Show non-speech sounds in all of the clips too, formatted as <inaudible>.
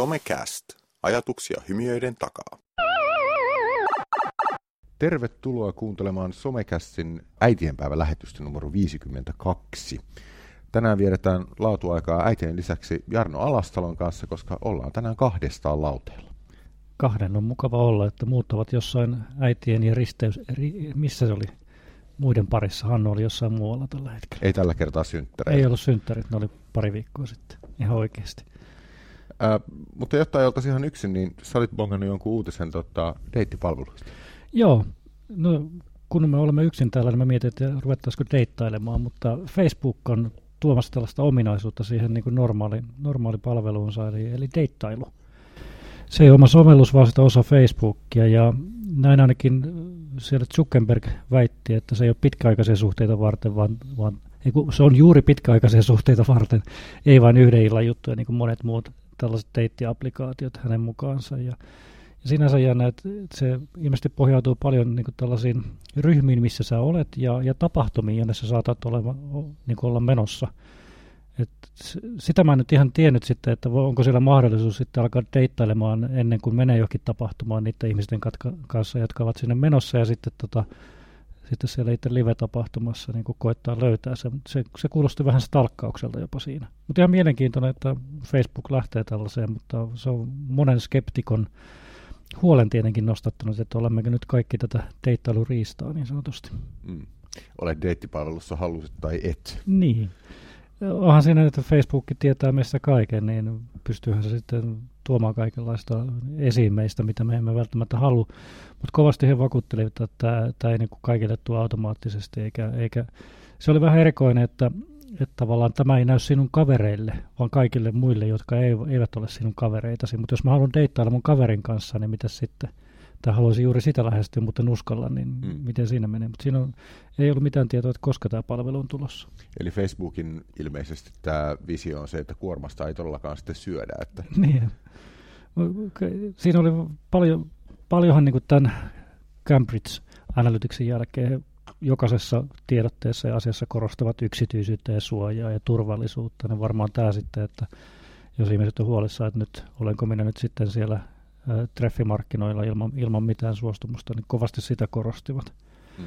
Somecast. Ajatuksia hymiöiden takaa. Tervetuloa kuuntelemaan Somecastin äitienpäivä lähetystä numero 52. Tänään vietetään laatuaikaa äitien lisäksi Jarno Alastalon kanssa, koska ollaan tänään kahdestaan lauteella. Kahden on mukava olla, että muut ovat jossain äitien ja risteys... Ri, missä se oli? Muiden parissa. Hannu oli jossain muualla tällä hetkellä. Ei tällä kertaa synttäreitä. Ei ollut synttärit, ne oli pari viikkoa sitten. Ihan oikeasti. Ää, mutta jotta ei oltaisi ihan yksin, niin sä olit bongannut jonkun uutisen tota, deittipalveluista. Joo, no kun me olemme yksin täällä, niin mä mietin, että ruvettaisiko deittailemaan, mutta Facebook on tuomassa tällaista ominaisuutta siihen niin kuin normaali, normaali palveluunsa, eli, eli deittailu. Se ei ole oma sovellus, vaan sitä osa Facebookia, ja näin ainakin siellä Zuckerberg väitti, että se ei ole pitkäaikaisia suhteita varten, vaan, vaan ei, se on juuri pitkäaikaisia suhteita varten, ei vain yhden illan juttuja, niin kuin monet muut tällaiset deittiapplikaatiot hänen mukaansa. Ja, ja sinänsä jännä, että se ilmeisesti pohjautuu paljon niin kuin tällaisiin ryhmiin, missä sä olet, ja, ja tapahtumiin, jonne sä saatat olema, niin kuin olla menossa. Et sitä mä en nyt ihan tiennyt sitten, että onko siellä mahdollisuus sitten alkaa deittailemaan ennen kuin menee johonkin tapahtumaan niiden ihmisten kanssa, jotka ovat sinne menossa, ja sitten tota, sitten siellä itse live-tapahtumassa niin koettaa löytää se. se. Se kuulosti vähän stalkkaukselta jopa siinä. Mutta ihan mielenkiintoinen, että Facebook lähtee tällaiseen, mutta se on monen skeptikon huolen tietenkin nostattanut, että olemmeko nyt kaikki tätä deittailuriistaa niin sanotusti. Mm. Olet deittipalvelussa halusit tai et. Niin. Onhan siinä, että Facebook tietää meistä kaiken, niin pystyyhän se sitten tuomaan kaikenlaista esiin meistä, mitä me emme välttämättä halua. Mutta kovasti he vakuuttelivat, että tämä, ei niin kuin kaikille tule automaattisesti. Eikä, eikä. Se oli vähän erikoinen, että, että tavallaan tämä ei näy sinun kavereille, vaan kaikille muille, jotka eivät ole sinun kavereitasi. Mutta jos mä haluan deittailla mun kaverin kanssa, niin mitä sitten? Tai haluaisin juuri sitä lähestyä, mutta uskalla, niin mm. miten siinä menee. Mutta siinä on, ei ollut mitään tietoa, että koska tämä palvelu on tulossa. Eli Facebookin ilmeisesti tämä visio on se, että kuormasta ei todellakaan sitten syödä. Että... <laughs> niin. Siinä oli paljon, paljonhan niin kuin tämän Cambridge Analyticsin jälkeen jokaisessa tiedotteessa ja asiassa korostavat yksityisyyttä ja suojaa ja turvallisuutta. Ne varmaan tämä sitten, että jos ihmiset on huolissaan, että nyt olenko minä nyt sitten siellä treffimarkkinoilla ilman, ilman mitään suostumusta, niin kovasti sitä korostivat. Hmm.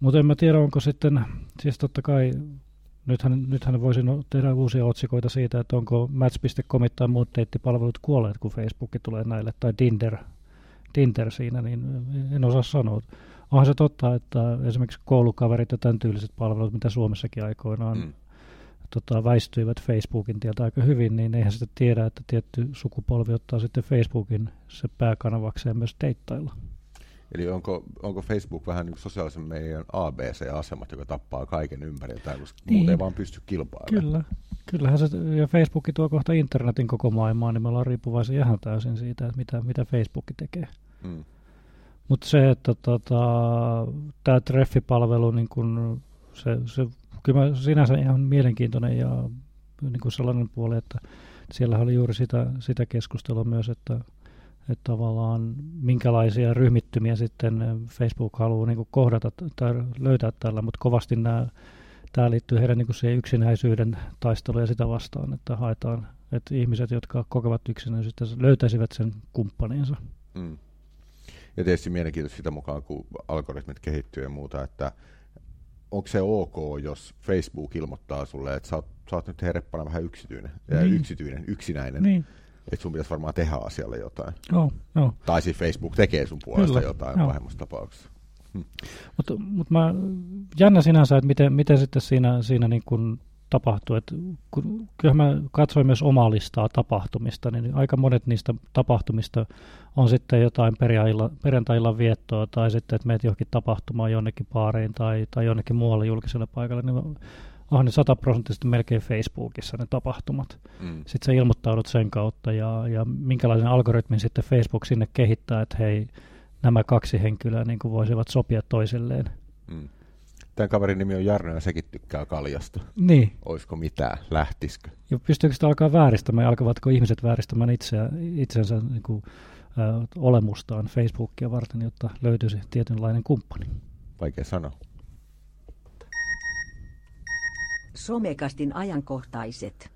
Mutta en mä tiedä, onko sitten, siis totta kai, nythän, nythän voisin tehdä uusia otsikoita siitä, että onko Match.com tai muut deittipalvelut kuolleet, kun Facebook tulee näille, tai Tinder, Tinder siinä, niin en osaa sanoa. Onhan se totta, että esimerkiksi koulukaverit ja tämän tyyliset palvelut, mitä Suomessakin aikoinaan hmm tota, väistyivät Facebookin tieltä aika hyvin, niin eihän sitä tiedä, että tietty sukupolvi ottaa sitten Facebookin se pääkanavakseen myös deittailla. Eli onko, onko Facebook vähän niin sosiaalisen meidän ABC-asemat, joka tappaa kaiken ympäriltä, koska niin. muuten ei vaan pysty kilpailemaan? Kyllä. Kyllähän se, ja Facebook tuo kohta internetin koko maailmaan, niin me ollaan riippuvaisia ihan täysin siitä, että mitä, mitä Facebook tekee. Hmm. Mutta se, että tota, tämä treffipalvelu, niin kun se, se kyllä sinänsä ihan mielenkiintoinen ja niin kuin sellainen puoli, että siellä oli juuri sitä, sitä keskustelua myös, että, että tavallaan minkälaisia ryhmittymiä sitten Facebook haluaa niin kuin kohdata tai löytää tällä, mutta kovasti nämä, tämä liittyy heidän niin kuin siihen yksinäisyyden taisteluun ja sitä vastaan, että haetaan, että ihmiset, jotka kokevat yksinäisyyttä, löytäisivät sen kumppaninsa. Mm. Ja tietysti mielenkiintoista sitä mukaan, kun algoritmit kehittyy ja muuta, että onko se ok, jos Facebook ilmoittaa sulle, että sä oot, sä oot nyt herppana vähän yksityinen, niin. yksityinen yksinäinen, niin. että sun pitäisi varmaan tehdä asialle jotain. No, no. Tai siis Facebook tekee sun puolesta Kyllä, jotain no. pahimmassa tapauksessa. Hm. Mutta mut mä, jännä sinänsä, että miten, miten sitten siinä, siinä niin kun tapahtuu. Et kun, kyllä mä katsoin myös omaa listaa tapahtumista, niin aika monet niistä tapahtumista on sitten jotain perjantai-illan viettoa tai sitten, että meet johonkin tapahtumaan jonnekin baariin tai, tai jonnekin muualle julkiselle paikalle, niin onhan ne sataprosenttisesti melkein Facebookissa ne tapahtumat. Mm. Sitten sä ilmoittaudut sen kautta ja, ja minkälaisen algoritmin sitten Facebook sinne kehittää, että hei, nämä kaksi henkilöä niin kuin voisivat sopia toisilleen. Mm. Tämän kaverin nimi on Jarno ja sekin tykkää kaljasta. Niin. Olisiko mitään? Lähtisikö? Ja pystyykö sitä alkaa vääristämään ja alkavatko ihmiset vääristämään itseä, itsensä niin kuin, äh, olemustaan Facebookia varten, jotta löytyisi tietynlainen kumppani? Vaikea sanoa. Somekastin ajankohtaiset.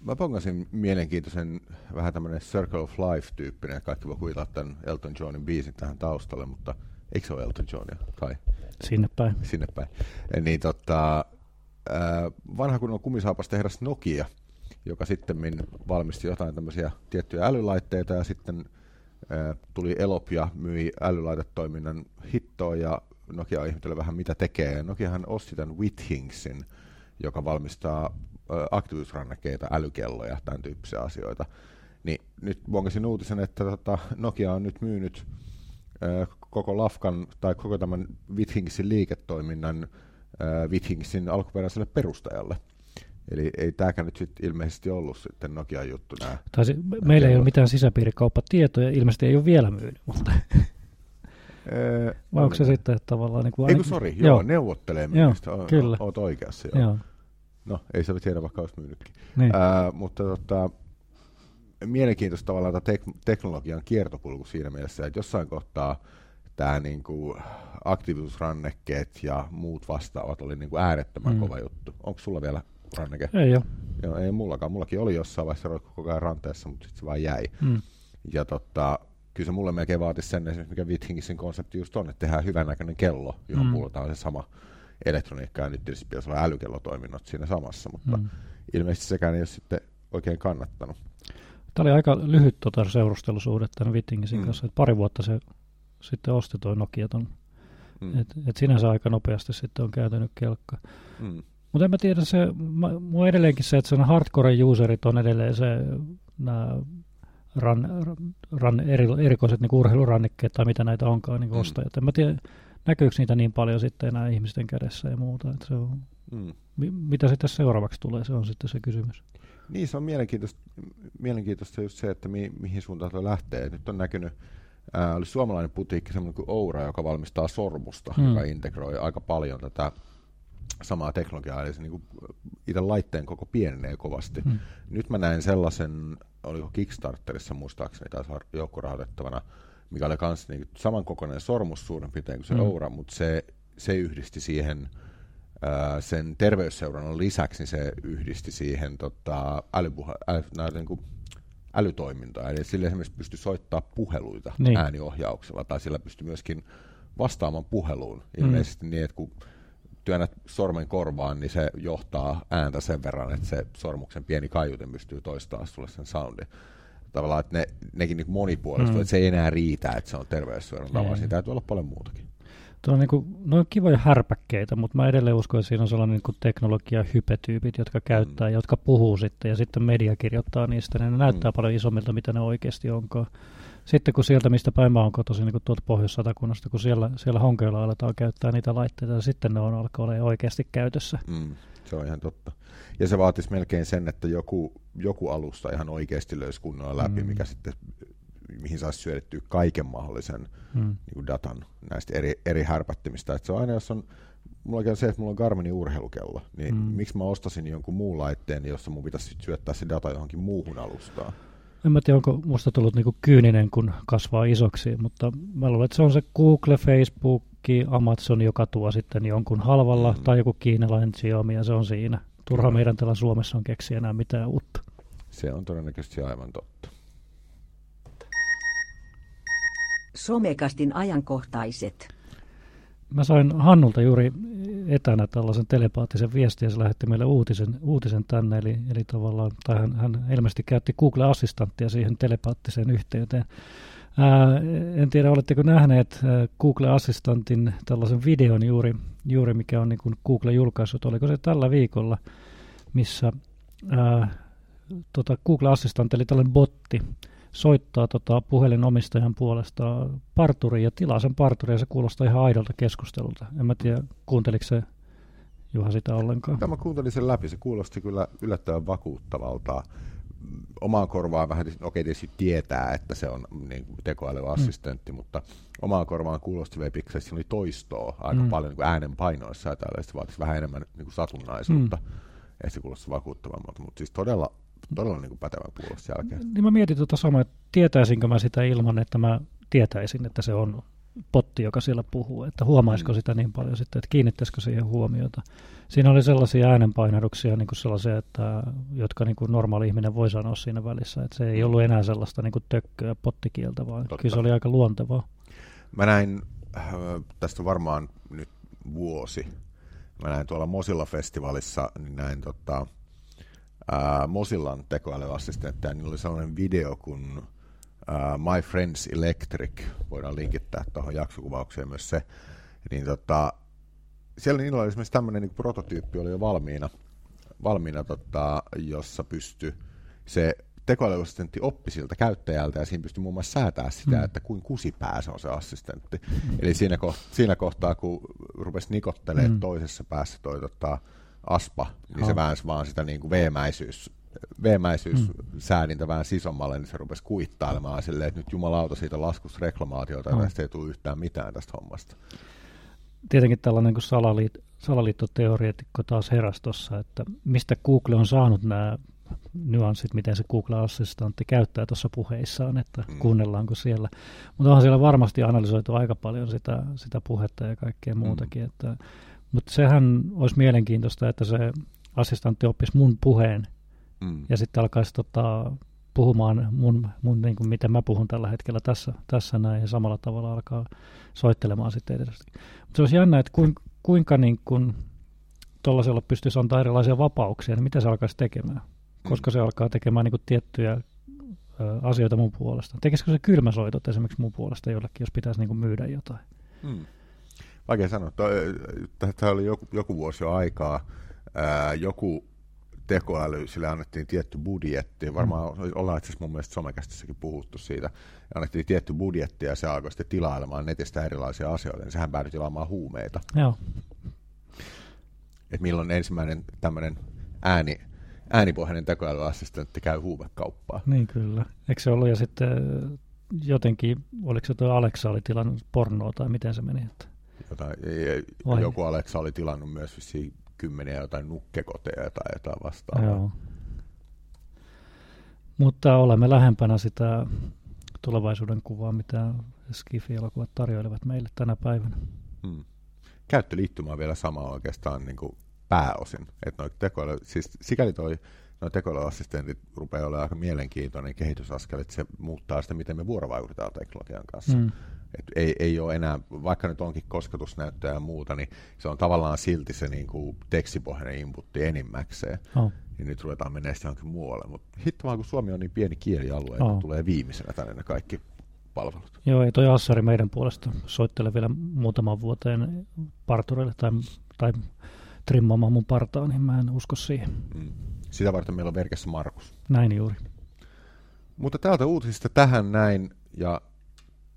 mä pongasin mielenkiintoisen, vähän tämmöinen Circle of Life-tyyppinen, kaikki voi kuvitella tämän Elton Johnin biisin tähän taustalle, mutta eikö se ole Elton Johnia? Kai. Sinne päin. Sinne päin. Niin tota, vanha kunnon kumisaapastehdas Nokia, joka sitten valmisti jotain tämmöisiä tiettyjä älylaitteita ja sitten tuli Elop ja myi älylaitetoiminnan hittoa ja Nokia ihmetteli vähän mitä tekee. Nokiahan osti tämän Withingsin, joka valmistaa aktiivisuusrannekkeita, älykelloja, tämän tyyppisiä asioita. Niin nyt bongasin uutisen, että tota, Nokia on nyt myynyt koko Lafkan tai koko tämän Withingsin liiketoiminnan Withingsin alkuperäiselle perustajalle. Eli ei tämäkään nyt sit ilmeisesti ollut sitten Nokian juttu nämä. Taisi, meillä ei ole mitään sisäpiirikauppatietoja, ilmeisesti ei ole vielä myynyt, mutta Vai onko se sitten että tavallaan... Niin kuin Eikö, sori, joo, joo, neuvottelee myynnistä. Joo, kyllä. Oot oikeassa, joo. joo. No, ei se tiedä, vaikka olisi myynytkin. Niin. Ää, mutta tota, mielenkiintoista tavallaan tämä tek- teknologian kiertopulku siinä mielessä, että jossain kohtaa tämä niin kuin aktiivisuusrannekkeet ja muut vastaavat oli niin kuin äärettömän mm. kova juttu. Onko sulla vielä ranneke? Ei ole. Joo, ei mullakaan. Mullakin oli jossain vaiheessa koko ajan ranteessa, mutta sitten se vaan jäi. Mm. Ja tota, kyllä se mulle melkein vaatisi sen esimerkiksi, mikä Withingisin konsepti just on, että tehdään hyvännäköinen kello, johon mm. puhutaan se sama elektroniikka, ja nyt tietysti pitäisi olla älykellotoiminnot siinä samassa, mutta mm. ilmeisesti sekään ei ole sitten oikein kannattanut. Tämä oli aika lyhyt tota seurustelusuhde tämän Withingisin mm. kanssa, että pari vuotta se sitten osti toi Nokia ton. Mm. Et, et sinänsä aika nopeasti sitten on käytänyt kelkka. Mm. Mutta en mä tiedä, se, mua edelleenkin se, että sen hardcore-userit on edelleen se, nämä ran, ran, eri, erikoiset niin urheilurannikkeet tai mitä näitä onkaan niin mm. ostajat. En mä tiedä, näkyykö niitä niin paljon sitten enää ihmisten kädessä ja muuta. Että se on, mm. mi, mitä sitten seuraavaksi tulee, se on sitten se kysymys. Niin, se on mielenkiintoista, mielenkiintoista just se, että mi, mihin suuntaan tuo lähtee. Nyt on näkynyt, ää, oli suomalainen putiikki, semmoinen kuin Oura, joka valmistaa sormusta, mm. joka integroi aika paljon tätä samaa teknologiaa, eli se niin itse laitteen koko pienenee kovasti. Mm. Nyt mä näin sellaisen, oliko Kickstarterissa muistaakseni taas joukkorahoitettavana, mikä oli myös niin samankokoinen sormus suurin piirtein kuin se mm. Oura, mutta se, se yhdisti siihen sen terveysseurannan lisäksi, niin se yhdisti siihen tota, älypuhe, äly, näitä, niin kuin, älytoimintaa. Eli sillä esimerkiksi pystyi soittaa puheluita niin. ääniohjauksella, tai sillä pystyi myöskin vastaamaan puheluun. Ilmeisesti mm. niin, että kun työnnät sormen korvaan, niin se johtaa ääntä sen verran, että se sormuksen pieni kaiutin pystyy toistamaan sulle sen soundin. Tavallaan, että ne, nekin niin monipuolistuu, mm. että se ei enää riitä, että se on terveyssuojelun tava, siinä täytyy olla paljon muutakin. Tuo on, niin kuin, ne on kivoja härpäkkeitä, mutta mä edelleen uskon, että siinä on sellainen niin teknologia-hypetyypit, jotka käyttää, mm. jotka puhuu sitten, ja sitten media kirjoittaa niistä, niin ne näyttää mm. paljon isommilta, mitä ne oikeasti onkaan sitten kun sieltä, mistä päin mä oon kotoisin, niin tuolta Pohjois-Satakunnasta, kun siellä, siellä Honkeilla aletaan käyttää niitä laitteita, ja sitten ne on alkaa olla oikeasti käytössä. Mm, se on ihan totta. Ja se vaatisi melkein sen, että joku, joku alusta ihan oikeasti löysi kunnolla läpi, mm. mikä sitten mihin saisi syödettyä kaiken mahdollisen mm. niin datan näistä eri, eri härpättimistä. Että se on aina, jos on, mulla on se, että mulla on Garminin urheilukello, niin mm. miksi mä ostasin jonkun muun laitteen, jossa mun pitäisi syöttää se data johonkin muuhun alustaan? en mä tiedä, onko musta tullut niinku kyyninen, kun kasvaa isoksi, mutta mä luulen, että se on se Google, Facebook, Amazon, joka tuo sitten jonkun halvalla, mm. tai joku kiinalainen Xiaomi, ja se on siinä. Turha meidän täällä Suomessa on keksiä enää mitään uutta. Se on todennäköisesti aivan totta. Somekastin ajankohtaiset. Mä sain Hannulta juuri etänä tällaisen telepaattisen viestin ja se lähetti meille uutisen, uutisen tänne. Eli, eli tavallaan, tai hän, hän ilmeisesti käytti Google-assistanttia siihen telepaattiseen yhteyteen. Ää, en tiedä, oletteko nähneet Google-assistantin tällaisen videon juuri, juuri mikä on niin kuin Google julkaissut. Oliko se tällä viikolla, missä ää, tota Google Assistant, eli tällainen botti, soittaa tota puhelinomistajan puolesta parturiin ja tilaa sen parturin ja se kuulostaa ihan aidolta keskustelulta. En mä tiedä, kuunteliko se Juha sitä ollenkaan? Tämä kuuntelin sen läpi, se kuulosti kyllä yllättävän vakuuttavalta. Omaan korvaan vähän, okei okay, tietysti tietää, että se on niin tekoälyassistentti, mm. mutta omaan korvaan kuulosti vielä se oli toistoa aika mm. paljon niin kuin äänen painoissa ja tällä, se vaatisi vähän enemmän niin kuin satunnaisuutta. Mm. Ja se kuulosti vakuuttavammalta, mutta siis todella todella niin kuin pätevän kuulosti jälkeen. Niin mä mietin tuota samaa, että tietäisinkö mä sitä ilman, että mä tietäisin, että se on potti, joka siellä puhuu, että huomaisiko sitä niin paljon sitten, että kiinnittäisikö siihen huomiota. Siinä oli sellaisia äänenpainaduksia, niin kuin sellaisia, että, jotka niin kuin normaali ihminen voi sanoa siinä välissä, että se ei ollut enää sellaista niin kuin tökköä pottikieltä, vaan Totta. kyllä se oli aika luontevaa. Mä näin, äh, tästä varmaan nyt vuosi, mä näin tuolla Mosilla-festivaalissa, niin näin tota, ää, Mosillan tekoälyassistentteja, niin oli sellainen video kuin ää, My Friends Electric, voidaan linkittää tuohon jaksokuvaukseen myös se, niin tota, siellä niillä oli esimerkiksi tämmöinen niin prototyyppi oli jo valmiina, valmiina tota, jossa pystyi se tekoälyassistentti oppi siltä käyttäjältä ja siinä pystyi muun muassa säätää sitä, mm. että kuin kusipää se on se assistentti. Mm. Eli siinä, ko- siinä kohtaa, kun rupesi nikottelemaan mm. toisessa päässä toi tota, aspa, niin oh. se väänsi vaan sitä niin kuin veemäisyys, veemäisyyssäädintä mm. vähän sisommalle, niin se rupesi kuittailemaan silleen, että nyt jumalauta siitä laskusreklamaatiota, mm. ja ei tule yhtään mitään tästä hommasta. Tietenkin tällainen kuin salaliit, salaliittoteoreetikko taas heräsi tuossa, että mistä Google on saanut nämä nyanssit, miten se Google-assistantti käyttää tuossa puheissaan, että mm. kuunnellaanko siellä. Mutta onhan siellä varmasti analysoitu aika paljon sitä, sitä puhetta ja kaikkea muutakin. Mm. Että, mutta sehän olisi mielenkiintoista, että se assistantti oppisi mun puheen mm. ja sitten alkaisi tota, puhumaan mun, mun niin kuin miten mä puhun tällä hetkellä tässä, tässä näin ja samalla tavalla alkaa soittelemaan sitten edes. Mutta se olisi jännä, että kuinka, kuinka niin kuin tuollaisella pystyisi antaa erilaisia vapauksia, niin mitä se alkaisi tekemään koska se alkaa tekemään niin kuin tiettyjä ö, asioita mun puolesta. Tekisikö se kylmäsoitot esimerkiksi mun puolesta jollekin, jos pitäisi niin kuin myydä jotain? Hmm. Vaikea sanoa. Tämä oli joku, joku vuosi jo aikaa. Ää, joku tekoäly, sille annettiin tietty budjetti. Varmaan mm. ollaan itse asiassa mun mielestä somekästissäkin puhuttu siitä. Annettiin tietty budjetti ja se alkoi sitten tilailemaan netistä erilaisia asioita. Niin sehän päätyi tilaamaan huumeita. Joo. Et milloin ensimmäinen tämmöinen ääni äänipohjainen tekoälyassistentti käy huumekauppaa. Niin kyllä. Eikö se ollut ja sitten jotenkin, oliko se tuo Alexa oli tilannut pornoa tai miten se meni? Että... Jotain, joku Alexa oli tilannut myös kymmeniä jotain nukkekoteja tai jotain vastaavaa. Joo. Mutta olemme lähempänä sitä tulevaisuuden kuvaa, mitä Skifi-elokuvat tarjoilevat meille tänä päivänä. Hmm. Käyttöliittymä on vielä sama oikeastaan niin kuin pääosin. Että noi tekoäly, siis sikäli toi no tekoälyassistentit rupeaa olemaan aika mielenkiintoinen kehitysaskel, että se muuttaa sitä, miten me vuorovaikutetaan teknologian kanssa. Mm. Et ei, ei ole enää, vaikka nyt onkin kosketusnäyttöä ja muuta, niin se on tavallaan silti se niin kuin tekstipohjainen inputti enimmäkseen. Oh. Niin nyt ruvetaan menemään johonkin muualle. Mutta hitto vaan, kun Suomi on niin pieni kielialue, oh. että tulee viimeisenä tänne ne kaikki palvelut. Joo, ei toi Assari meidän puolesta soittele vielä muutaman vuoteen parturille tai, tai trimmaamaan mun partaa, niin mä en usko siihen. Mm. Sitä varten meillä on verkessä Markus. Näin juuri. Mutta täältä uutisista tähän näin, ja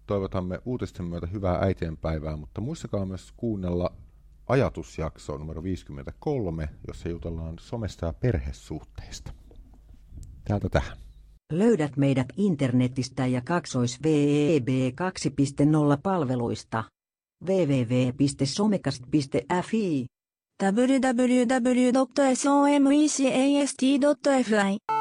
toivotamme uutisten myötä hyvää äitienpäivää, mutta muistakaa myös kuunnella ajatusjaksoa numero 53, jossa jutellaan somesta ja perhesuhteista. Täältä tähän. Löydät meidät internetistä ja kaksois VEB 2.0 palveluista www.somekast.fi www.somecast.fi